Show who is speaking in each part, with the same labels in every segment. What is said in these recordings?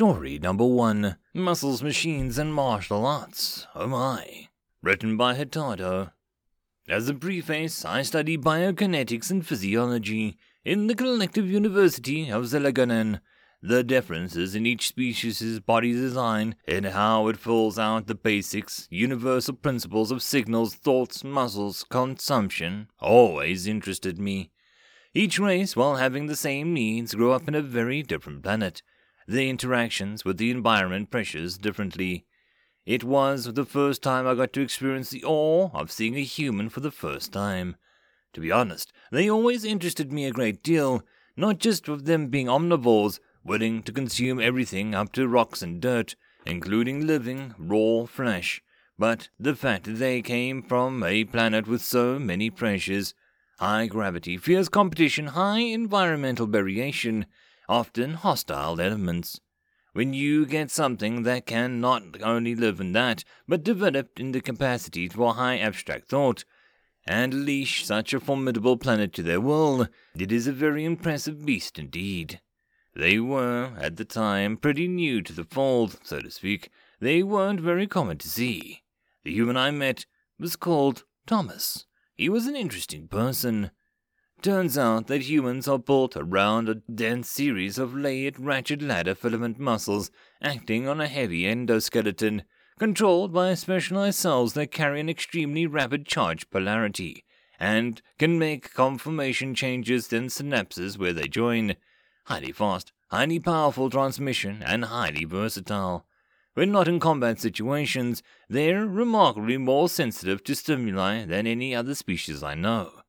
Speaker 1: Story number one Muscles, Machines, and Martial Arts. Oh my. Written by Hurtado. As a preface, I study biokinetics and physiology in the Collective University of Zelagonen. The differences in each species' body design and how it fills out the basics, universal principles of signals, thoughts, muscles, consumption always interested me. Each race, while having the same needs, grew up in a very different planet the interactions with the environment pressures differently. It was the first time I got to experience the awe of seeing a human for the first time. To be honest, they always interested me a great deal, not just with them being omnivores, willing to consume everything up to rocks and dirt, including living, raw flesh, but the fact that they came from a planet with so many pressures high gravity, fierce competition, high environmental variation, often hostile elements. When you get something that can not only live in that, but develop in the capacity for high abstract thought, and leash such a formidable planet to their world, it is a very impressive beast indeed. They were, at the time, pretty new to the fold, so to speak. They weren't very common to see. The human I met was called Thomas. He was an interesting person. Turns out that humans are built around a dense series of layered ratchet ladder filament muscles acting on a heavy endoskeleton, controlled by specialized cells that carry an extremely rapid charge polarity, and can make conformation changes in synapses where they join. Highly fast, highly powerful transmission, and highly versatile. When not in combat situations, they're remarkably more sensitive to stimuli than any other species I know.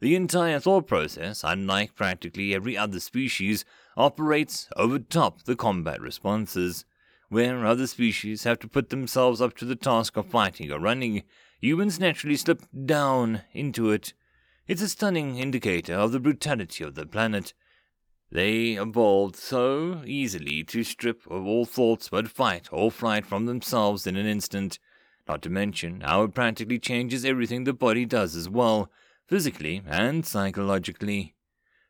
Speaker 1: The entire thought process, unlike practically every other species, operates over top the combat responses. Where other species have to put themselves up to the task of fighting or running, humans naturally slip down into it. It's a stunning indicator of the brutality of the planet. They evolved so easily to strip of all thoughts but fight or flight from themselves in an instant. Not to mention how it practically changes everything the body does as well physically and psychologically.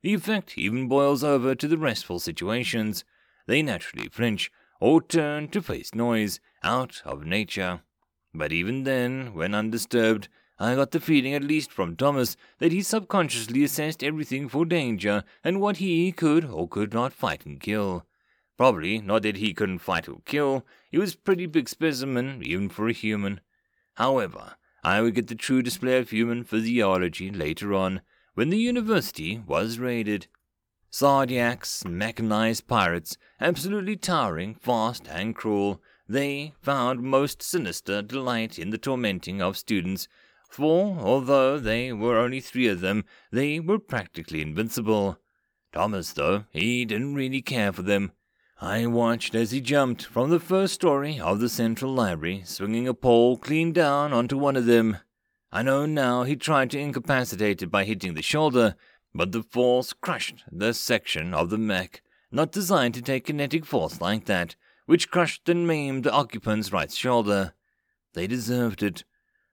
Speaker 1: The effect even boils over to the restful situations. They naturally flinch or turn to face noise out of nature. But even then, when undisturbed, I got the feeling, at least from Thomas, that he subconsciously assessed everything for danger and what he could or could not fight and kill. Probably not that he couldn't fight or kill, he was a pretty big specimen even for a human. However, I would get the true display of human physiology later on, when the university was raided. Sardiacs, mechanized pirates, absolutely towering, fast, and cruel, they found most sinister delight in the tormenting of students, for although they were only three of them, they were practically invincible. Thomas, though, he didn't really care for them. I watched as he jumped from the first story of the central library, swinging a pole clean down onto one of them. I know now he tried to incapacitate it by hitting the shoulder, but the force crushed the section of the mech not designed to take kinetic force like that, which crushed and maimed the occupant's right shoulder. They deserved it.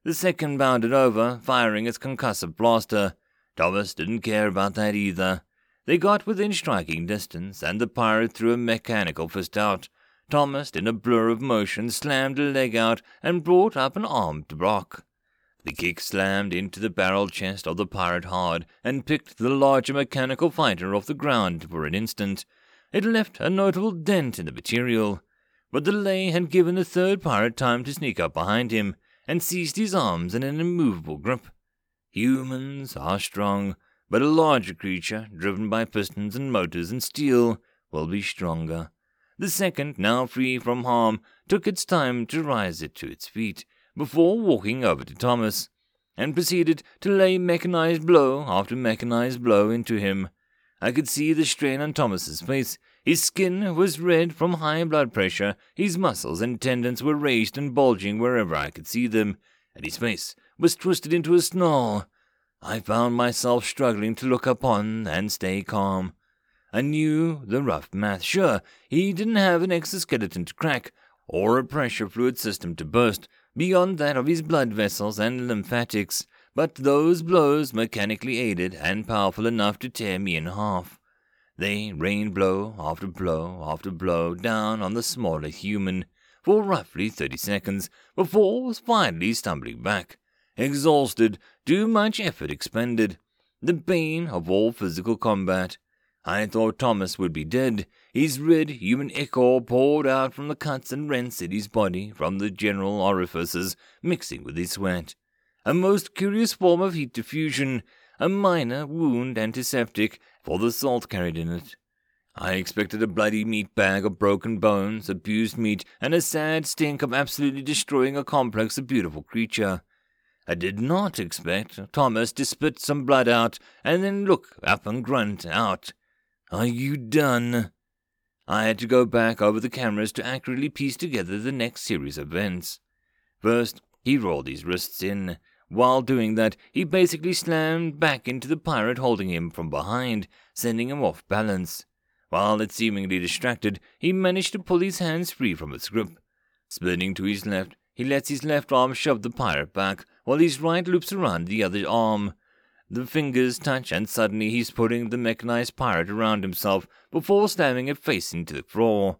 Speaker 1: The second bounded over, firing its concussive blaster. Thomas didn't care about that either. They got within striking distance, and the pirate threw a mechanical fist out. Thomas, in a blur of motion, slammed a leg out and brought up an armed block. The kick slammed into the barrel chest of the pirate hard and picked the larger mechanical fighter off the ground for an instant. It left a notable dent in the material. But the lay had given the third pirate time to sneak up behind him and seized his arms in an immovable grip. Humans are strong, but a larger creature, driven by pistons and motors and steel, will be stronger. The second, now free from harm, took its time to rise it to its feet, before walking over to Thomas, and proceeded to lay mechanized blow after mechanized blow into him. I could see the strain on Thomas's face. His skin was red from high blood pressure, his muscles and tendons were raised and bulging wherever I could see them, and his face was twisted into a snarl. I found myself struggling to look upon and stay calm. I knew the rough math. Sure, he didn't have an exoskeleton to crack, or a pressure fluid system to burst, beyond that of his blood vessels and lymphatics, but those blows mechanically aided and powerful enough to tear me in half. They rained blow after blow after blow down on the smaller human for roughly thirty seconds before finally stumbling back, exhausted, too much effort expended. The bane of all physical combat. I thought Thomas would be dead, his red human ichor poured out from the cuts and rents in his body from the general orifices, mixing with his sweat. A most curious form of heat diffusion, a minor wound antiseptic for the salt carried in it. I expected a bloody meat bag of broken bones, abused meat, and a sad stink of absolutely destroying a complex of beautiful creature. I did not expect Thomas to spit some blood out and then look up and grunt out, Are you done? I had to go back over the cameras to accurately piece together the next series of events. First, he rolled his wrists in. While doing that, he basically slammed back into the pirate holding him from behind, sending him off balance. While it seemingly distracted, he managed to pull his hands free from its grip. Spinning to his left, he lets his left arm shove the pirate back, while his right loops around the other arm. The fingers touch, and suddenly he's putting the mechanized pirate around himself before slamming it face into the floor.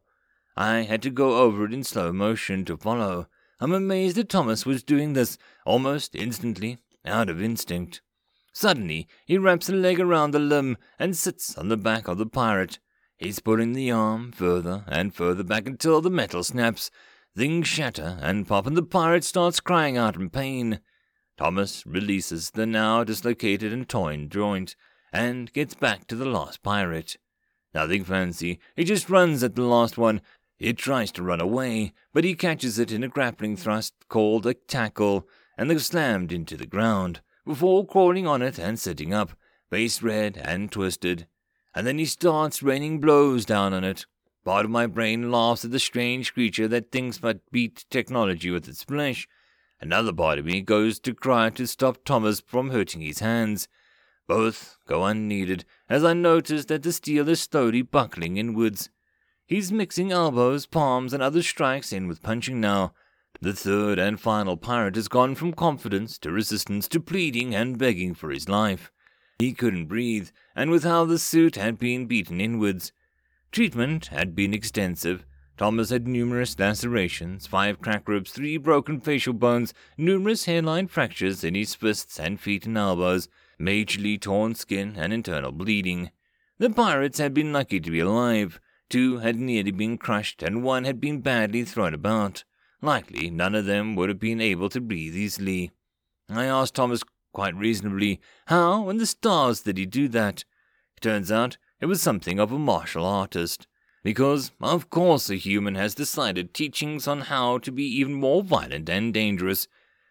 Speaker 1: I had to go over it in slow motion to follow. I'm amazed that Thomas was doing this almost instantly, out of instinct. Suddenly, he wraps a leg around the limb and sits on the back of the pirate. He's putting the arm further and further back until the metal snaps, things shatter and pop, and the pirate starts crying out in pain. Thomas releases the now dislocated and torn joint and gets back to the lost pirate. Nothing fancy, he just runs at the last one. It tries to run away, but he catches it in a grappling thrust called a tackle and is slammed into the ground before crawling on it and sitting up, face red and twisted. And then he starts raining blows down on it. Part of my brain laughs at the strange creature that thinks but beat technology with its flesh. Another part of me goes to cry to stop Thomas from hurting his hands. Both go unneeded, as I notice that the steel is slowly buckling inwards. He's mixing elbows, palms, and other strikes in with punching now. The third and final pirate has gone from confidence to resistance to pleading and begging for his life. He couldn't breathe, and with how the suit had been beaten inwards. Treatment had been extensive, Thomas had numerous lacerations, five cracked ribs, three broken facial bones, numerous hairline fractures in his fists and feet and elbows, majorly torn skin, and internal bleeding. The pirates had been lucky to be alive. Two had nearly been crushed, and one had been badly thrown about. Likely none of them would have been able to breathe easily. I asked Thomas quite reasonably how in the stars did he do that. It turns out it was something of a martial artist because, of course, a human has decided teachings on how to be even more violent and dangerous.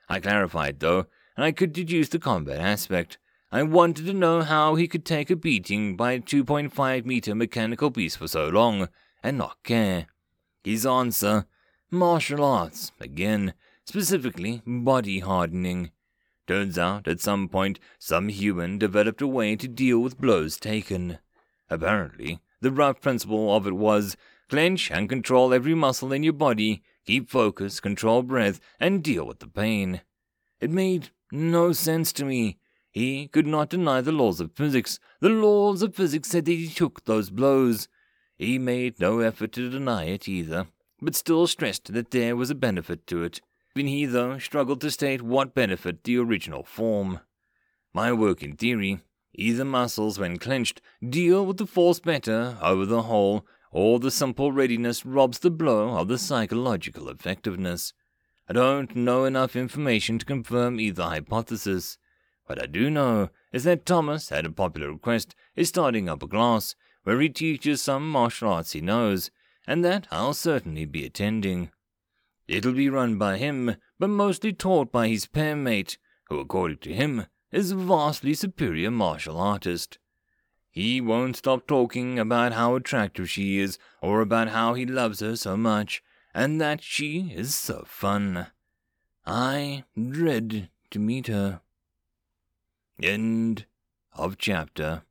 Speaker 1: I clarified, though, and I could deduce the combat aspect. I wanted to know how he could take a beating by a 2.5 meter mechanical beast for so long and not care. His answer martial arts, again, specifically body hardening. Turns out, at some point, some human developed a way to deal with blows taken. Apparently, the rough principle of it was clench and control every muscle in your body, keep focus, control breath, and deal with the pain. It made no sense to me. He could not deny the laws of physics. The laws of physics said that he took those blows. He made no effort to deny it either, but still stressed that there was a benefit to it. Even he, though, struggled to state what benefit the original form. My work in theory Either muscles, when clenched, deal with the force better over the whole, or the simple readiness robs the blow of the psychological effectiveness. I don't know enough information to confirm either hypothesis. What I do know is that Thomas, at a popular request, is starting up a class where he teaches some martial arts he knows, and that I'll certainly be attending. It'll be run by him, but mostly taught by his pair mate, who, according to him, is a vastly superior martial artist. He won't stop talking about how attractive she is, or about how he loves her so much, and that she is so fun. I dread to meet her. End of chapter.